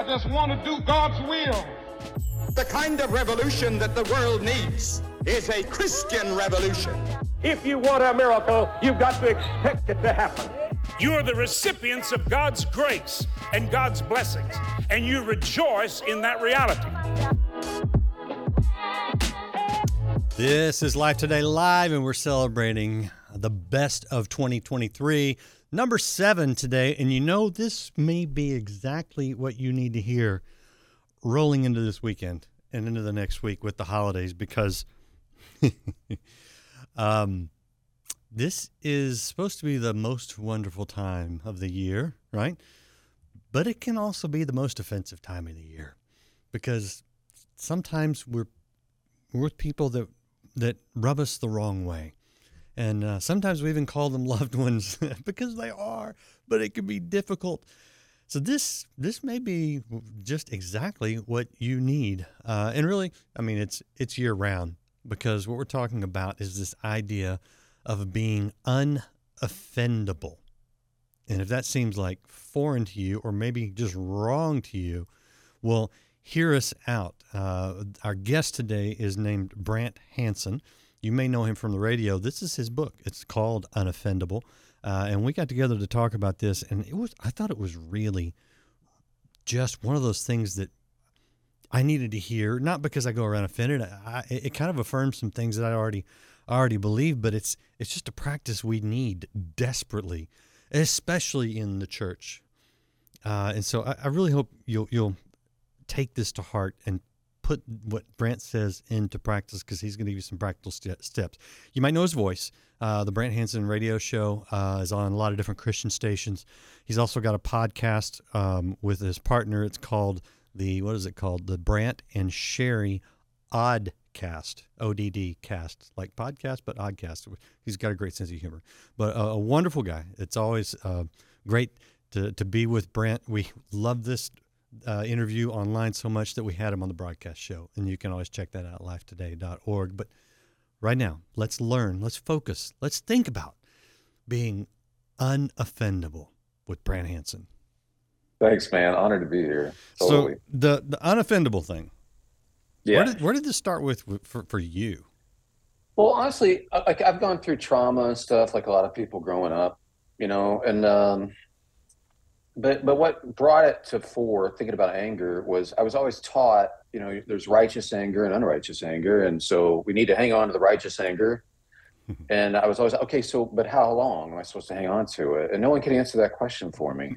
I just want to do God's will. The kind of revolution that the world needs is a Christian revolution. If you want a miracle, you've got to expect it to happen. You are the recipients of God's grace and God's blessings, and you rejoice in that reality. This is Life Today Live, and we're celebrating the best of 2023. Number seven today, and you know, this may be exactly what you need to hear rolling into this weekend and into the next week with the holidays because um, this is supposed to be the most wonderful time of the year, right? But it can also be the most offensive time of the year because sometimes we're, we're with people that, that rub us the wrong way. And uh, sometimes we even call them loved ones because they are, but it can be difficult. So this this may be just exactly what you need, uh, and really, I mean, it's it's year round because what we're talking about is this idea of being unoffendable. And if that seems like foreign to you, or maybe just wrong to you, well, hear us out. Uh, our guest today is named Brant Hansen. You may know him from the radio. This is his book. It's called Unoffendable. Uh, and we got together to talk about this, and it was I thought it was really just one of those things that I needed to hear, not because I go around offended. I, it kind of affirms some things that I already already believe, but it's it's just a practice we need desperately, especially in the church. Uh, and so I, I really hope you'll you'll take this to heart and put what Brant says into practice because he's going to give you some practical st- steps. You might know his voice. Uh, the Brant Hansen radio show uh, is on a lot of different Christian stations. He's also got a podcast um, with his partner. It's called the, what is it called? The Brant and Sherri Oddcast, ODD cast, like podcast, but oddcast. He's got a great sense of humor, but a, a wonderful guy. It's always uh, great to, to be with Brant. We love this uh, interview online so much that we had him on the broadcast show. And you can always check that out, lifetoday.org. But right now, let's learn, let's focus, let's think about being unoffendable with Brant Hansen. Thanks, man. Honored to be here. Totally. So the the unoffendable thing. Yeah. Where did, where did this start with for, for you? Well, honestly, like I've gone through trauma and stuff, like a lot of people growing up, you know, and um, but but what brought it to fore thinking about anger was i was always taught you know there's righteous anger and unrighteous anger and so we need to hang on to the righteous anger. And i was always okay so but how long am i supposed to hang on to it? And no one can answer that question for me.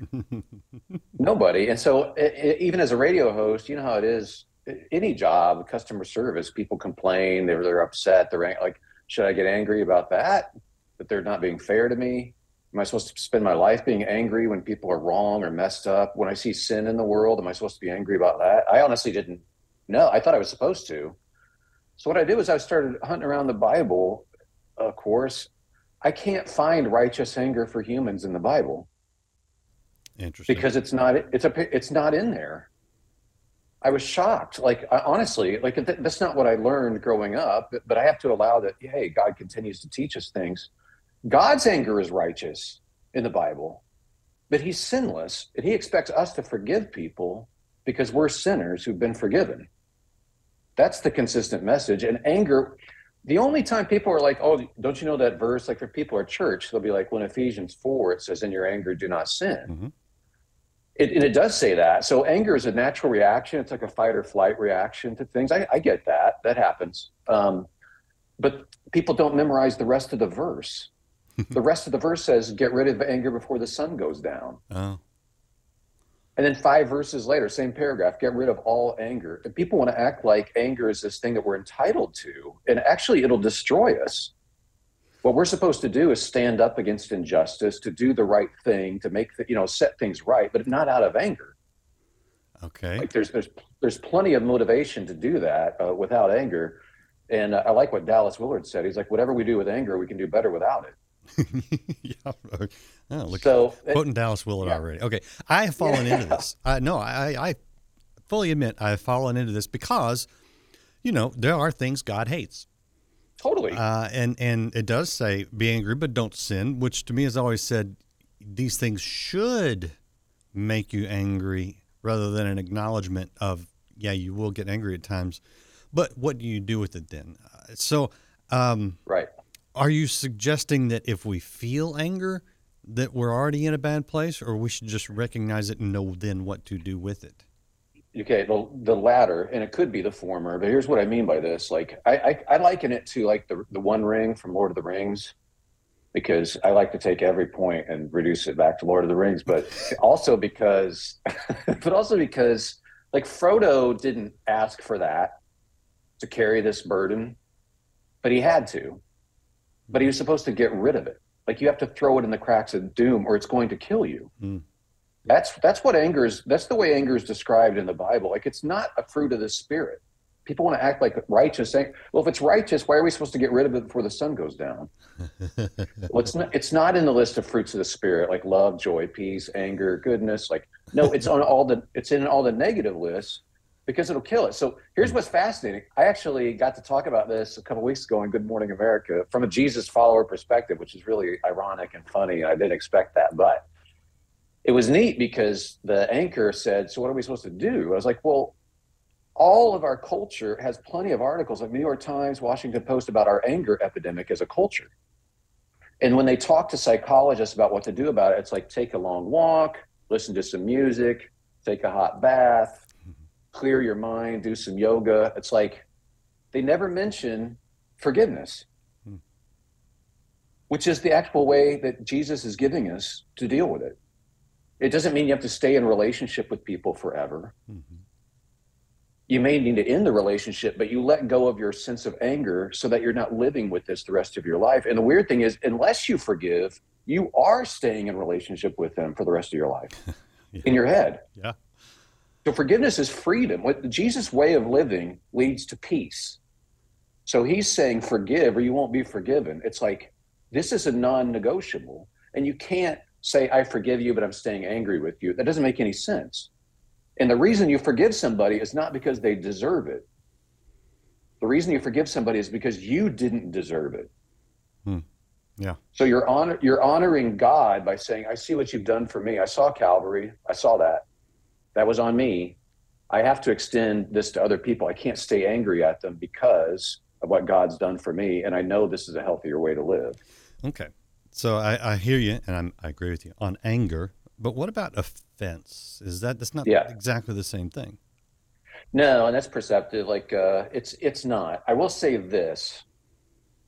Nobody. And so it, it, even as a radio host you know how it is any job customer service people complain they're, they're upset they're like should i get angry about that? That they're not being fair to me Am I supposed to spend my life being angry when people are wrong or messed up? When I see sin in the world, am I supposed to be angry about that? I honestly didn't know. I thought I was supposed to. So what I did was I started hunting around the Bible, of course. I can't find righteous anger for humans in the Bible. Interesting. Because it's not it's a it's not in there. I was shocked. Like I, honestly, like th- that's not what I learned growing up. But, but I have to allow that. Hey, God continues to teach us things God's anger is righteous in the Bible, but he's sinless, and he expects us to forgive people because we're sinners who've been forgiven. That's the consistent message. And anger, the only time people are like, oh, don't you know that verse? Like, for people at church, they'll be like, well, in Ephesians 4, it says, in your anger, do not sin. Mm-hmm. It, and it does say that. So anger is a natural reaction. It's like a fight or flight reaction to things. I, I get that. That happens. Um, but people don't memorize the rest of the verse the rest of the verse says, "Get rid of anger before the sun goes down." Oh. And then five verses later, same paragraph, get rid of all anger. And people want to act like anger is this thing that we're entitled to, and actually, it'll destroy us. What we're supposed to do is stand up against injustice, to do the right thing, to make the, you know set things right, but not out of anger. Okay. Like there's there's there's plenty of motivation to do that uh, without anger. And uh, I like what Dallas Willard said. He's like, whatever we do with anger, we can do better without it. yeah. Oh, look, so quoting Dallas Willard yeah. already. Okay, I have fallen yeah. into this. I no, I, I fully admit I have fallen into this because, you know, there are things God hates. Totally. Uh, and and it does say be angry but don't sin, which to me has always said these things should make you angry rather than an acknowledgement of, yeah, you will get angry at times, but what do you do with it then? Uh, so, um, Right. Are you suggesting that if we feel anger, that we're already in a bad place, or we should just recognize it and know then what to do with it? Okay, the the latter, and it could be the former. But here's what I mean by this: like, I I, I liken it to like the the One Ring from Lord of the Rings, because I like to take every point and reduce it back to Lord of the Rings. But also because, but also because, like Frodo didn't ask for that to carry this burden, but he had to. But he was supposed to get rid of it. Like you have to throw it in the cracks of doom, or it's going to kill you. Hmm. That's that's what anger is. That's the way anger is described in the Bible. Like it's not a fruit of the spirit. People want to act like righteous. Thing. Well, if it's righteous, why are we supposed to get rid of it before the sun goes down? well, it's not. It's not in the list of fruits of the spirit like love, joy, peace, anger, goodness. Like no, it's on all the. It's in all the negative lists because it'll kill it. So here's what's fascinating. I actually got to talk about this a couple weeks ago on Good Morning America from a Jesus follower perspective, which is really ironic and funny. I didn't expect that, but it was neat because the anchor said, "So what are we supposed to do?" I was like, "Well." All of our culture has plenty of articles like New York Times, Washington Post about our anger epidemic as a culture. And when they talk to psychologists about what to do about it, it's like take a long walk, listen to some music, take a hot bath, clear your mind, do some yoga. It's like they never mention forgiveness, Hmm. which is the actual way that Jesus is giving us to deal with it. It doesn't mean you have to stay in relationship with people forever. Mhm. You may need to end the relationship, but you let go of your sense of anger so that you're not living with this the rest of your life. And the weird thing is, unless you forgive, you are staying in relationship with them for the rest of your life Yeah. in your head. Yeah. So forgiveness is freedom. What Jesus' way of living leads to peace. So he's saying forgive or you won't be forgiven. It's like this is a non-negotiable. And you can't say I forgive you but I'm staying angry with you. That doesn't make any sense. And the reason you forgive somebody is not because they deserve it. The reason you forgive somebody is because you didn't deserve it. Hmm. Yeah. So you're honor you're honoring God by saying, I see what you've done for me. I saw Calvary. I saw that. That was on me. I have to extend this to other people. I can't stay angry at them because of what God's done for me. And I know this is a healthier way to live. Okay. So I, I hear you, and I'm, I agree with you on anger. But what about offense? Is that that's not Yeah. exactly the same thing? No, and that's perceptive. Like uh, it's it's not. I will say this: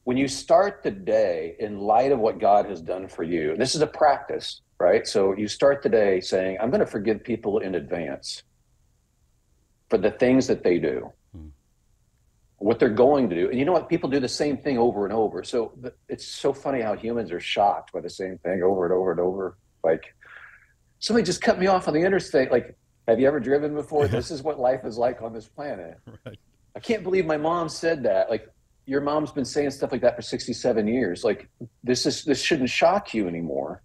when you start the day in light of what God has done for you, this is a practice, right? So you start the day saying, "I'm going to forgive people in advance for the things that they do, Hmm. what they're going to do." And you know what? People do the same thing over and over. So it's so funny how humans are shocked by the same thing over and over and over. Like somebody just cut me off on the interstate. Like, have you ever driven before? This is what life is like on this planet. Right. I can't believe my mom said that. Like, your mom's been saying stuff like that for 67 years. Like, this is this shouldn't shock you anymore.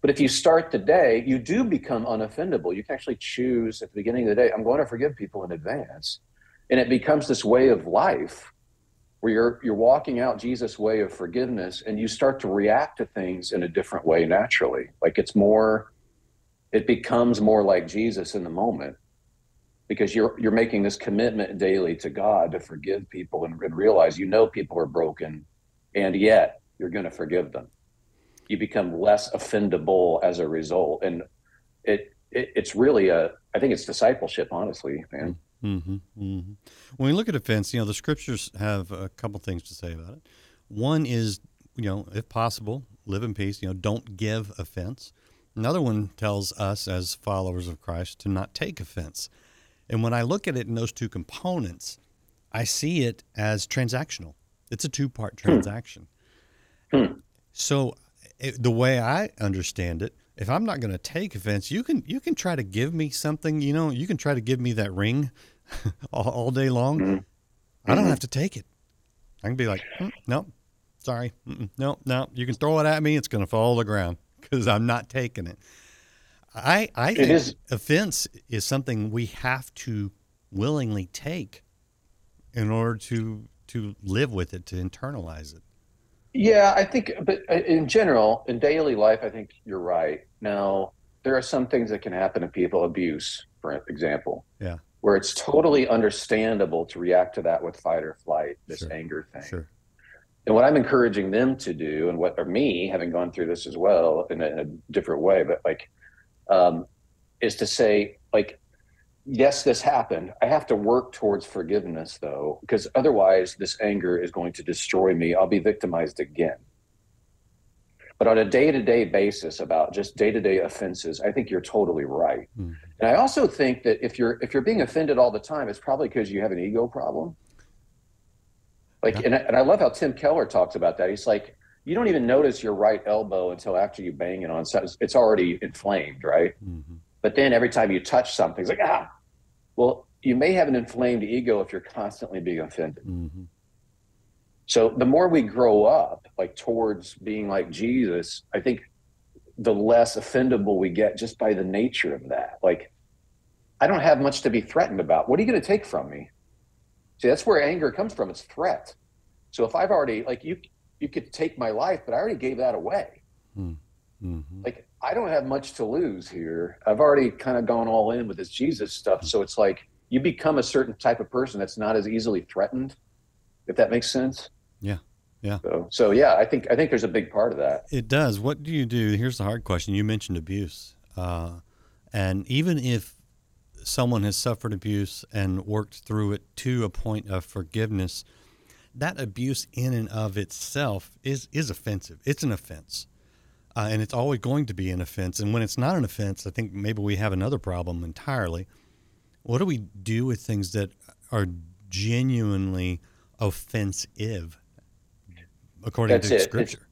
But if you start the day, you do become unoffendable. You can actually choose at the beginning of the day, I'm going to forgive people in advance. And it becomes this way of life where you're you're walking out Jesus' way of forgiveness and you start to react to things in a different way naturally. Like it's more it becomes more like Jesus in the moment because you're you're making this commitment daily to God to forgive people and, and realize you know people are broken and yet you're going to forgive them. You become less offendable as a result and it, it it's really a I think it's discipleship honestly, man. Mm-hmm, mm-hmm. When we look at offense, you know, the scriptures have a couple things to say about it. One is, you know, if possible, live in peace. You know, don't give offense. Another one tells us as followers of Christ to not take offense. And when I look at it in those two components, I see it as transactional. It's a two part transaction. So, it, the way I understand it, if I'm not going to take offense, you can you can try to give me something. You know, you can try to give me that ring all, all day long. I don't have to take it. I can be like, "Mm, no, sorry, Mm-mm, no, no. You can throw it at me; it's going to fall to the ground because I'm not taking it. I I think is- offense is something we have to willingly take in order to to live with it, to internalize it. Yeah, I think, but uh, in general, in daily life, I think you're right. Now, there are some things that can happen to people, abuse, for example. Yeah. Where it's totally understandable to react to that with fight or flight, this Sure. anger thing. Sure. And what I'm encouraging them to do, and what or me having gone through this as well in a, in a different way, but like, um, is to say like, yes, this happened. I have to work towards forgiveness though, because otherwise this anger is going to destroy me. I'll be victimized again. But on a day-to-day basis, about just day-to-day offenses, I think you're totally right. Mhm. And I also think that if you're if you're being offended all the time, it's probably because you have an ego problem. Like, Yeah. and, I- and I love how Tim Keller talks about that. He's like, you don't even notice your right elbow until after you bang it on something. It's already inflamed, right? hmm But then every time you touch something, it's like, ah, well, you may have an inflamed ego if you're constantly being offended. hmm So the more we grow up, like towards being like Jesus, I think the less offendable we get just by the nature of that. Like, I don't have much to be threatened about. What are you going to take from me? See, that's where anger comes from. It's threat. So if I've already like you, you could take my life, but I already gave that away. Hmm Like I don't have much to lose here. I've already kind of gone all in with this Jesus stuff. So it's like you become a certain type of person that's not as easily threatened, if that makes sense. Yeah. Yeah. So, so yeah, I think I think there's a big part of that. It does. What do you do? Here's the hard question. You mentioned abuse. Uh, and even if someone has suffered abuse and worked through it to a point of forgiveness, that abuse in and of itself is, is offensive. It's an offense. Uh, and it's always going to be an offense. And when it's not an offense, I think maybe we have another problem entirely. What do we do with things that are genuinely offensive, according That's to it. It's- Scripture?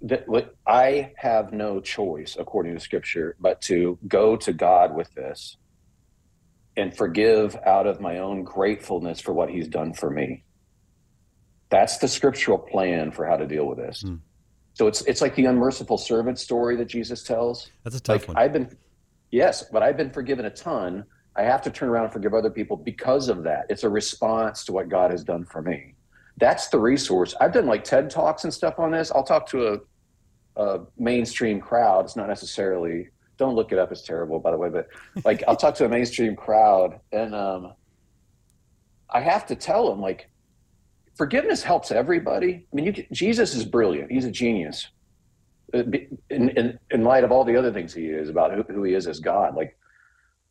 that what I have no choice, according to Scripture, but to go to God with this and forgive out of my own gratefulness for what He's done for me. That's the scriptural plan for how to deal with this. Hmm. So it's it's like the unmerciful servant story that Jesus tells. That's a tough like one. I've been, yes, but I've been forgiven a ton. I have to turn around and forgive other people because of that. It's a response to what God has done for me. That's the resource. I've done like TED talks and stuff on this. I'll talk to a, a mainstream crowd. It's not necessarily. Don't look it up. It's terrible, by the way. But like, I'll talk to a mainstream crowd, and um, I have to tell them like, forgiveness helps everybody. I mean, you can, Jesus is brilliant. He's a genius. Uh, In, in in light of all the other things he is about who, who he is as God, like,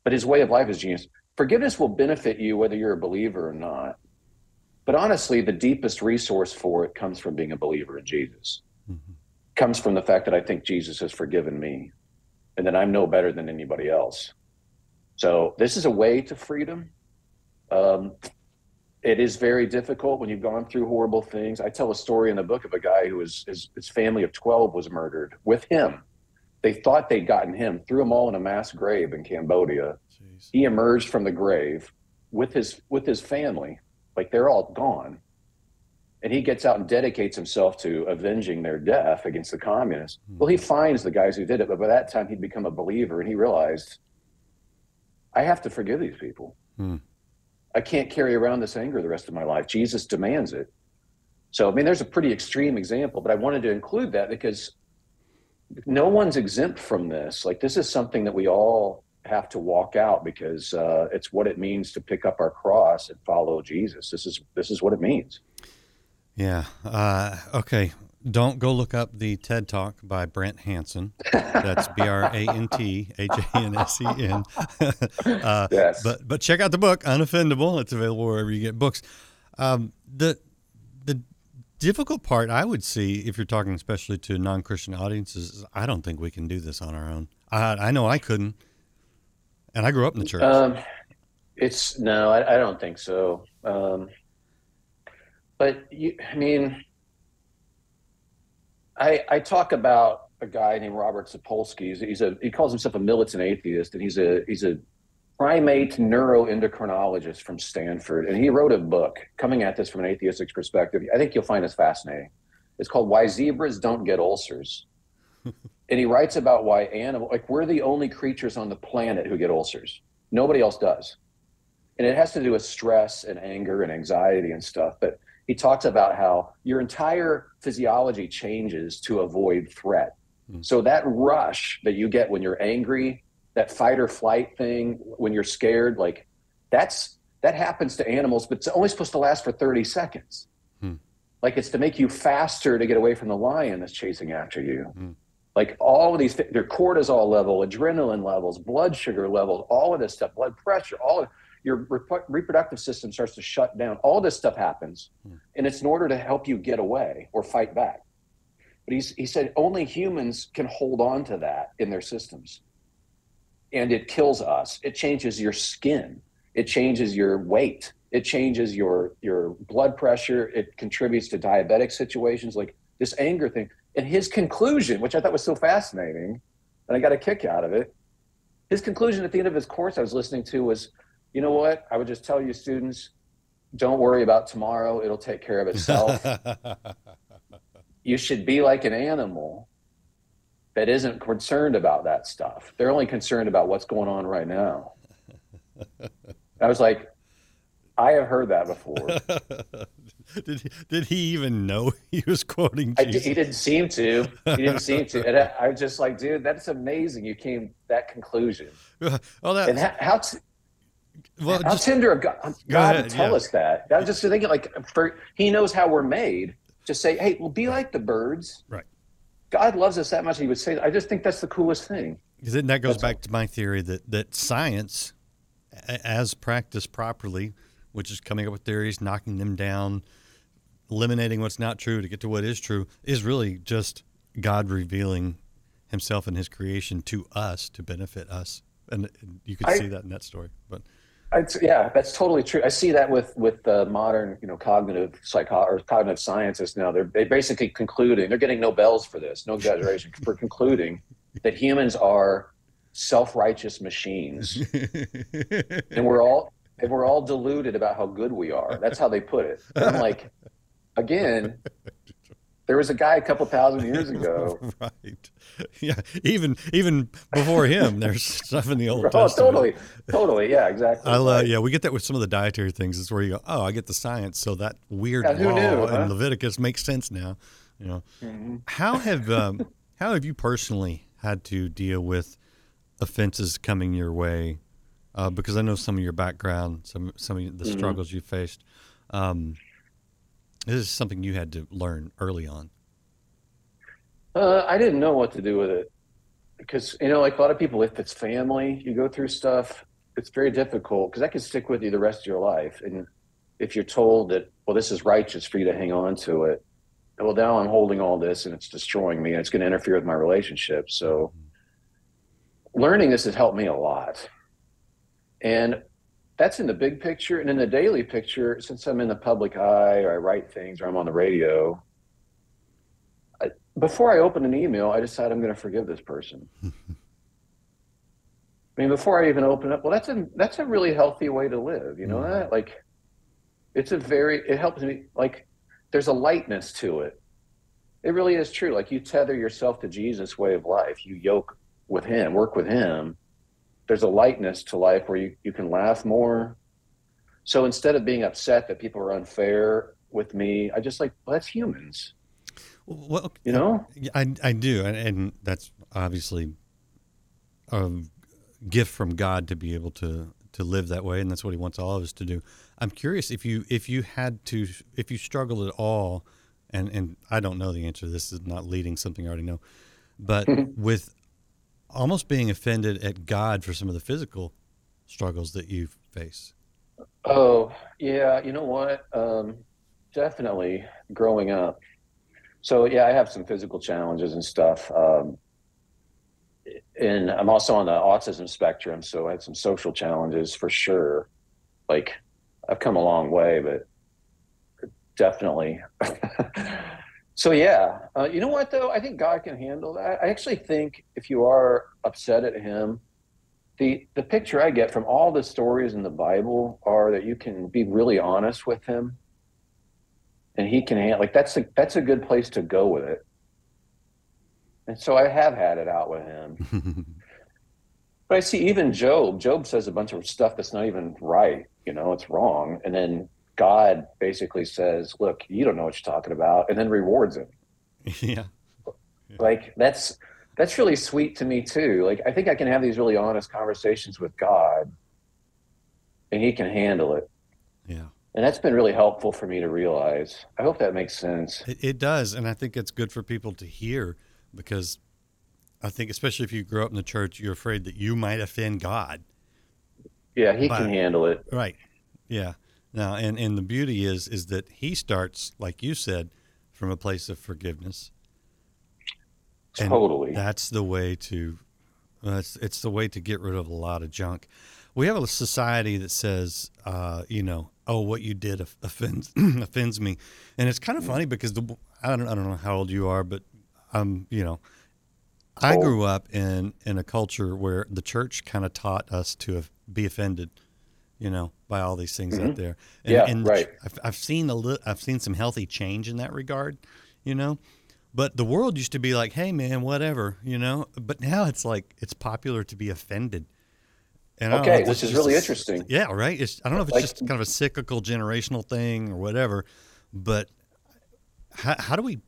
but his way of life is genius. Forgiveness will benefit you whether you're a believer or not. But honestly, the deepest resource for it comes from being a believer in Jesus. Mhm. Comes from the fact that I think Jesus has forgiven me, and that I'm no better than anybody else. So this is a way to freedom. Um, it is very difficult when you've gone through horrible things. I tell a story in the book of a guy who was his, his family of 12 was murdered with him. They thought they'd gotten him, threw them all in a mass grave in Cambodia. Jeez. He emerged from the grave with his with his family, like they're all gone. And he gets out and dedicates himself to avenging their death against the communists. Well, he finds the guys who did it, but by that time he'd become a believer and he realized I have to forgive these people. Hmm. I can't carry around this anger the rest of my life. Jesus demands it. So, I mean, there's a pretty extreme example, but I wanted to include that because no one's exempt from this. Like, this is something that we all have to walk out because uh, it's what it means to pick up our cross and follow Jesus. This is this is what it means. Yeah. Uh, okay. Don't go look up the TED Talk by Brant Hansen. That's B R A N T H A N S E N. Uh, Yes. But but check out the book, Unoffendable. It's available wherever you get books. Um, the the difficult part I would see if you're talking especially to non Christian audiences is I don't think we can do this on our own. I I know I couldn't, and I grew up in the church. Um, it's no, I, I don't think so. Um, but you, I mean, I I talk about a guy named Robert Sapolsky. He's, he's a he calls himself a militant atheist, and he's a he's a primate neuroendocrinologist from Stanford, and he wrote a book coming at this from an atheistic perspective. I think you'll find this fascinating. It's called "Why Zebras Don't Get Ulcers." and he writes about why animal like we're the only creatures on the planet who get ulcers nobody else does and it has to do with stress and anger and anxiety and stuff but he talks about how your entire physiology changes to avoid threat Mm. so that rush that you get when you're angry that fight or flight thing when you're scared, like that's that happens to animals, but it's only supposed to last for 30 seconds. Hmm. Like it's to make you faster to get away from the lion that's chasing after you. Hmm. Like all of these, their cortisol level, adrenaline levels, blood sugar levels, all of this stuff, blood pressure, all of your reproductive reproductive system starts to shut down. All this stuff happens, hmm. and it's in order to help you get away or fight back. But he's, he said only humans can hold on to that in their systems. And it kills us. It changes your skin. It changes your weight. It changes your your blood pressure. It contributes to diabetic situations like this anger thing. And his conclusion, which I thought was so fascinating, and I got a kick out of it, his conclusion at the end of his course I was listening to was, you know what? I would just tell you students, don't worry about tomorrow. It'll take care of itself you should be like an animal that isn't concerned about that stuff. They're only concerned about what's going on right now. I was like, I have heard that before. did he, did he even know he was quoting I, he didn't seem to. He didn't seem to. And I, I was just like, dude, that's amazing. You came to that conclusion. oh, that And how, how, t- well, how just tender of God, God ahead, tell yeah. us that. I was just thinking, like, for, he knows how we're made. Just say, hey, well, be like the birds. right. God loves us that much. He would say, I just think that's the coolest thing. Because then that goes That's back to my theory that that science, as practiced properly, which is coming up with theories, knocking them down, eliminating what's not true to get to what is true, is really just God revealing Himself and His creation to us to benefit us, and and you could I- see that in that story. But It's, yeah, that's totally true. I see that with with the modern, you know, cognitive psycho or cognitive scientists now. They're they basically concluding they're getting Nobels for this, no exaggeration, for concluding that humans are self righteous machines, and we're all and we're all deluded about how good we are. That's how they put it. And I'm like, again, there was a guy a couple thousand years ago. right, yeah, even even before him, there's stuff in the Old Oh, Testament. totally, totally, yeah, exactly. I love, yeah, we get that with some of the dietary things. It's where you go, oh, I get the science, so that weird Yeah, law knew, in? Leviticus makes sense now. You know, Mm-hmm. how have um, how have you personally had to deal with offenses coming your way? Uh, because I know some of your background, some some of the Mm-hmm. struggles you faced. Um, this is something you had to learn early on. Uh, I didn't know what to do with it because you know, like a lot of people, if it's family, you go through stuff. It's very difficult because that can stick with you the rest of your life. And if you're told that, well, this is righteous for you to hang on to it, well, now I'm holding all this and it's destroying me and it's going to interfere with my relationship. So, learning this has helped me a lot. And that's in the big picture. And in the daily picture, since I'm in the public eye or I write things or I'm on the radio, before I open an email, I decide I'm going to forgive this person. I mean, before I even open up, well, that's a that's a really healthy way to live. You know mm-hmm. that? Like, it's a very it helps me. Like, there's a lightness to it. It really is true. Like, you tether yourself to Jesus' way of life. You yoke with Him, work with Him. There's a lightness to life where you you can laugh more. So instead of being upset that people are unfair with me, I just like, well, that's humans. Well, You know? I, I do, and, and that's obviously a gift from God to be able to to live that way, and that's what He wants all of us to do. I'm curious if you if you had to if you struggled at all, and and I don't know the answer. This is not leading something I already know, but with almost being offended at God for some of the physical struggles that you face. Oh, yeah. You know what? Um, definitely growing up. So, yeah, I have some physical challenges and stuff. Um, and I'm also on the autism spectrum. So, I had some social challenges for sure. Like, I've come a long way, but definitely. so, yeah. Uh, you know what, though? I think God can handle that. I actually think if you are upset at Him, the the picture I get from all the stories in the Bible are that you can be really honest with him, and he can hand, like that's a that's a good place to go with it. And so I have had it out with him. But I see even Job. Job says a bunch of stuff that's not even right. You know, it's wrong. And then God basically says, "Look, you don't know what you're talking about," and then rewards him. yeah, Like that's that's really sweet to me too. Like I think I can have these really honest conversations with God, and He can handle it. Yeah. And that's been really helpful for me to realize. I hope that makes sense. It, it does, and I think it's good for people to hear because I think, especially if you grow up in the church, you're afraid that you might offend God. Yeah, He But- can handle it. Right. Yeah. Now, and and the beauty is is that He starts, like you said, from a place of forgiveness. And Totally. That's the way to. That's it's the way to get rid of a lot of junk. We have a society that says, uh, you know, oh, what you did offends offends me, and it's kind of funny because the I don't I don't know how old you are, but I'm you know, I grew up in in a culture where the church kind of taught us to be offended, you know, by all these things out there. And, Mm-hmm. Yeah, and right. I've, I've seen a li- I've seen some healthy change in that regard, you know. But the world used to be like, "Hey, man, whatever," you know. But now it's like it's popular to be offended. And Okay, which is really a- interesting. Yeah, right. It's I don't know if it's Like- just kind of a cyclical generational thing or whatever, but how, how do we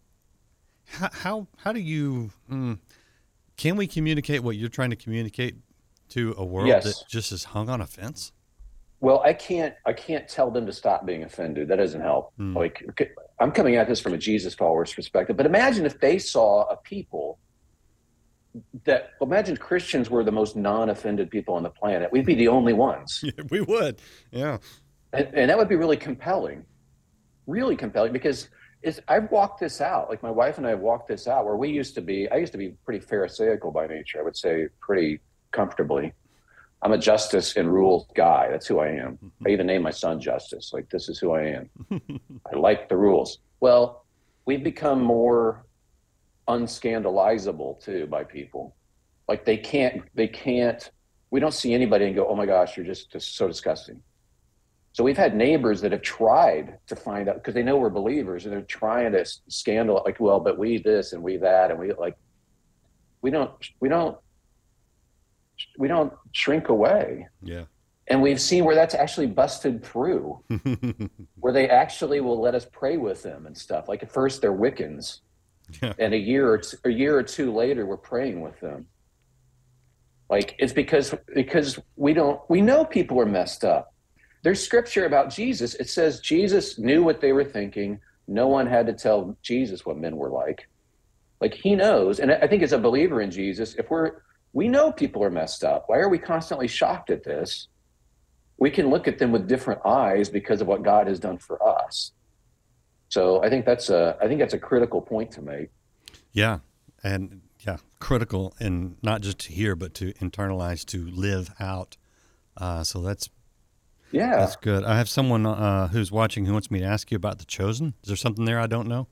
how how, how do you mm, can we communicate what you're trying to communicate to a world Yes. that just is hung on a fence? Well, I can't I can't tell them to stop being offended. That doesn't help. Hmm. Like I'm coming at this from a Jesus follower's perspective, but imagine if they saw a people that imagine Christians were the most non-offended people on the planet. We'd be the only ones. Yeah, we would. Yeah. And, and that would be really compelling. Really compelling because I've walked this out. Like my wife and I have walked this out where we used to be, I used to be pretty Pharisaical by nature, I would say pretty comfortably. I'm a justice and rules guy. That's who I am. Mm-hmm. I even named my son Justice. Like, this is who I am. I like the rules. Well, we've become more unscandalizable too by people. Like they can't, they can't, we don't see anybody and go, oh my gosh, you're just, just so disgusting. So we've had neighbors that have tried to find out because they know we're believers and they're trying to scandal like, well, but we this and we that and we like, we don't, we don't, we don't shrink away. Yeah. And we've seen where that's actually busted through, where they actually will let us pray with them and stuff. Like at first they're Wiccans, Yeah. and a year or two, a year or two later we're praying with them. Like it's because because we don't we know people are messed up. There's scripture about Jesus. It says Jesus knew what they were thinking. No one had to tell Jesus what men were like. Like he knows, and I think as a believer in Jesus, if we're we know people are messed up. Why are we constantly shocked at this? We can look at them with different eyes because of what God has done for us. So I think that's a I think that's a critical point to make. Yeah, and yeah, critical, and not just to hear, but to internalize, to live out. Uh, so that's Yeah. that's good. I have someone uh, who's watching who wants me to ask you about the chosen. Is there something there I don't know?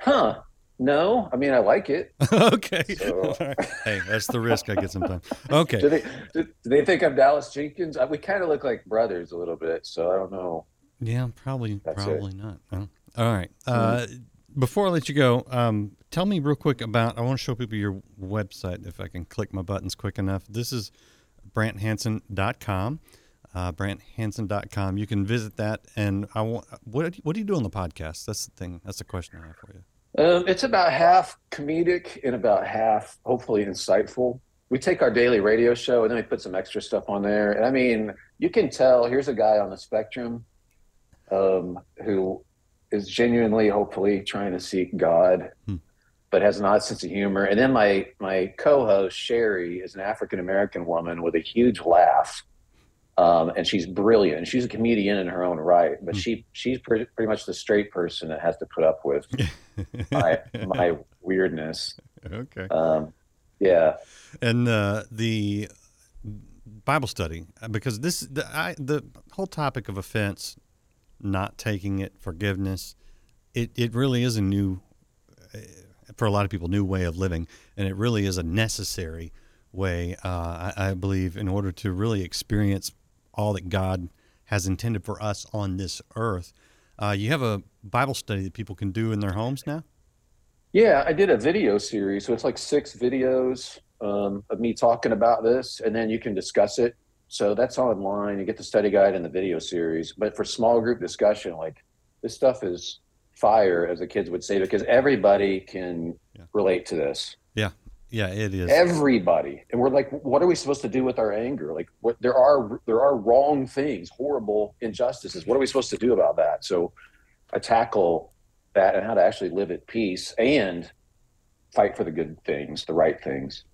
Huh. No, I mean I like it. okay. So- right. Hey, that's the risk I get sometimes. Okay. Do they do, do they think I'm Dallas Jenkins? Uh, We kind of look like brothers a little bit, so I don't know. Yeah, probably, That's it. probably not. Oh. All right. Uh, before I let you go, um, tell me real quick about. I want to show people your website if I can click my buttons quick enough. This is branthansen.com. Uh, branthansen.com. You can visit that. And I want. What what do you do on the podcast? That's the thing. That's the question I have for you. Um, it's about half comedic and about half hopefully insightful. We take our daily radio show and then we put some extra stuff on there. And I mean, you can tell here's a guy on the spectrum um, who is genuinely, hopefully, trying to seek God, Hmm. but has an odd sense of humor. And then my my co-host Sherri is an African American woman with a huge laugh. Um, and she's brilliant. She's a comedian in her own right, but Hmm. she she's pretty, pretty much the straight person that has to put up with my my weirdness. okay. Um, yeah, and uh, the Bible study because this the I, the whole topic of offense, not taking it, forgiveness, it it really is a new uh, for a lot of people new way of living, and it really is a necessary way. Uh, I, I believe in order to really experience all that God has intended for us on this earth. Uh, you have a Bible study that people can do in their homes now. yeah. I did a video series, so it's like six videos um, of me talking about this, and then you can discuss it. So that's online. You get the study guide and the video series. But for small group discussion, like this stuff is fire, as the kids would say, because everybody can Yeah. relate to this. Yeah. Yeah, it is. Everybody, and we're like, what are we supposed to do with our anger? Like, what there are there are wrong things, horrible injustices. What are we supposed to do about that? So, I tackle that and how to actually live at peace and fight for the good things, the right things.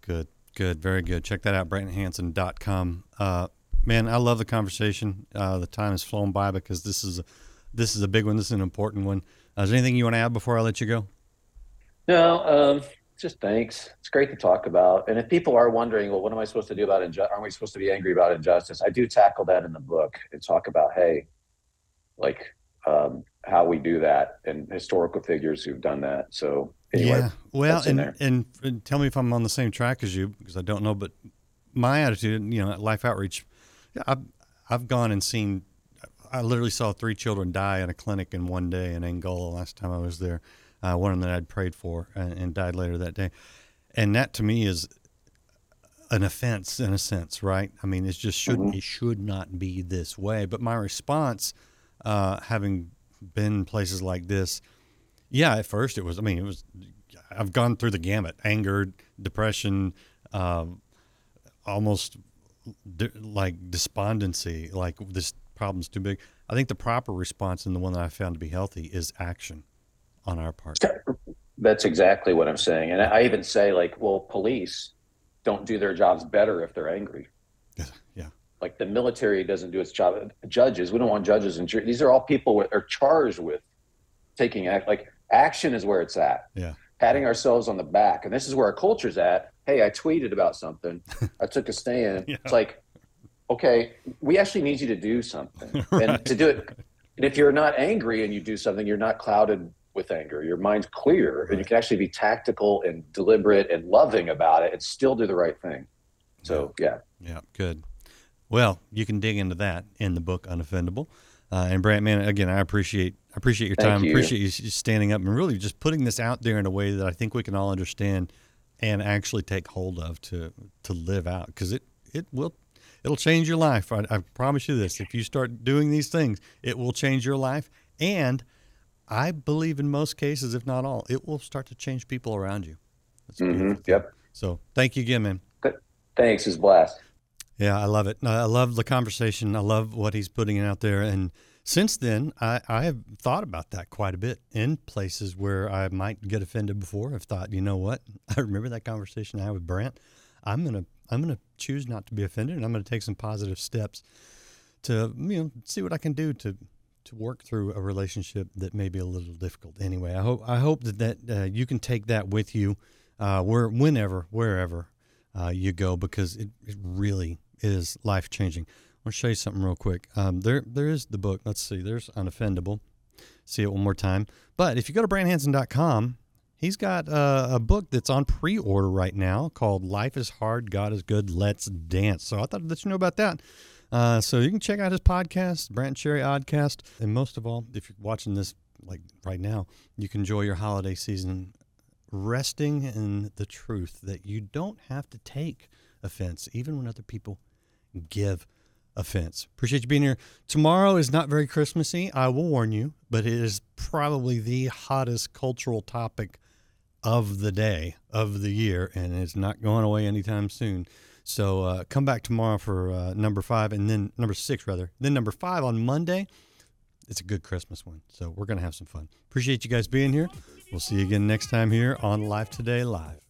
Good, good, very good. Check that out, BrantHansen.com. Uh, man, I love the conversation. Uh, the time has flown by because this is a, this is a big one. This is an important one. Uh, is there anything you want to add before I let you go? No, um, just thanks. It's great to talk about. And if people are wondering, well, what am I supposed to do about injustice? Aren't we supposed to be angry about injustice? I do tackle that in the book and talk about, hey, like um, how we do that and historical figures who've done that. So anyway, yeah, well, and, and and tell me if I'm on the same track as you because I don't know, but my attitude, you know, at Life Outreach, I've I've gone and seen. I literally saw three children die in a clinic in one day in Angola last time I was there. Uh, one of them that I'd prayed for and, and died later that day, and that to me is an offense in a sense, right? I mean, it just should Mhm. it should not be this way. But my response, uh, having been places like this, yeah, at first it was. I mean, it was. I've gone through the gamut: anger, depression, um, almost de- like despondency. Like this problem's too big. I think the proper response, and the one that I found to be healthy, is action on our part. That's exactly what I'm saying. And I even say, like, well, police don't do their jobs better if they're angry. Yeah, Like the military doesn't do its job. Judges, we don't want judges and juries. These are all people that are charged with taking act. Like action is where it's at. yeah, Patting ourselves on the back, and this is where our culture's at. Hey, I tweeted about something. I took a stand. Yeah. It's like, okay, we actually need you to do something, Right. and to do it. And if you're not angry and you do something, you're not clouded with anger. Your mind's clear, and you can actually be tactical and deliberate and loving about it, and still do the right thing. So yeah, yeah. Good. Well, you can dig into that in the book Unoffendable. Uh, and Brant, man, again, I appreciate I appreciate your time. you. Appreciate you standing up and really just putting this out there in a way that I think we can all understand and actually take hold of to to live out because it it will it'll change your life. I, I promise you this: if you start doing these things, it will change your life. And I believe in most cases, if not all, it will start to change people around you. That's a hmm yep. So thank you again, man. Thanks, it's a blast. Yeah, I love it. I love the conversation. I love what he's putting out there. And since then, I, I have thought about that quite a bit in places where I might get offended before. I've thought, you know what? I remember that conversation I had with Brant. I'm gonna I'm gonna choose not to be offended, and I'm gonna take some positive steps to you know see what I can do to to work through a relationship that may be a little difficult. Anyway, I hope I hope that that uh, you can take that with you, uh, where whenever wherever uh, you go because it, it really is life changing. I want to show you something real quick. Um, there there is the book. Let's see. There's Unoffendable. See it one more time. But if you go to branthansen.com, he's got uh, a book that's on pre-order right now called "Life Is Hard, God Is Good, Let's Dance." So I thought that you know about that. Uh, so you can check out his podcast, Brant Sherri Oddcast, and most of all, if you're watching this like right now, you can enjoy your holiday season resting in the truth that you don't have to take offense, even when other people give offense. Appreciate you being here. Tomorrow is not very Christmassy, I will warn you, but it is probably the hottest cultural topic of the day, of the year, and it's not going away anytime soon. So uh, come back tomorrow for uh, number five, and then number six, rather. Then number five on Monday. It's a good Christmas one. So we're to have some fun. Appreciate you guys being here. We'll see you again next time here on Life Today Live.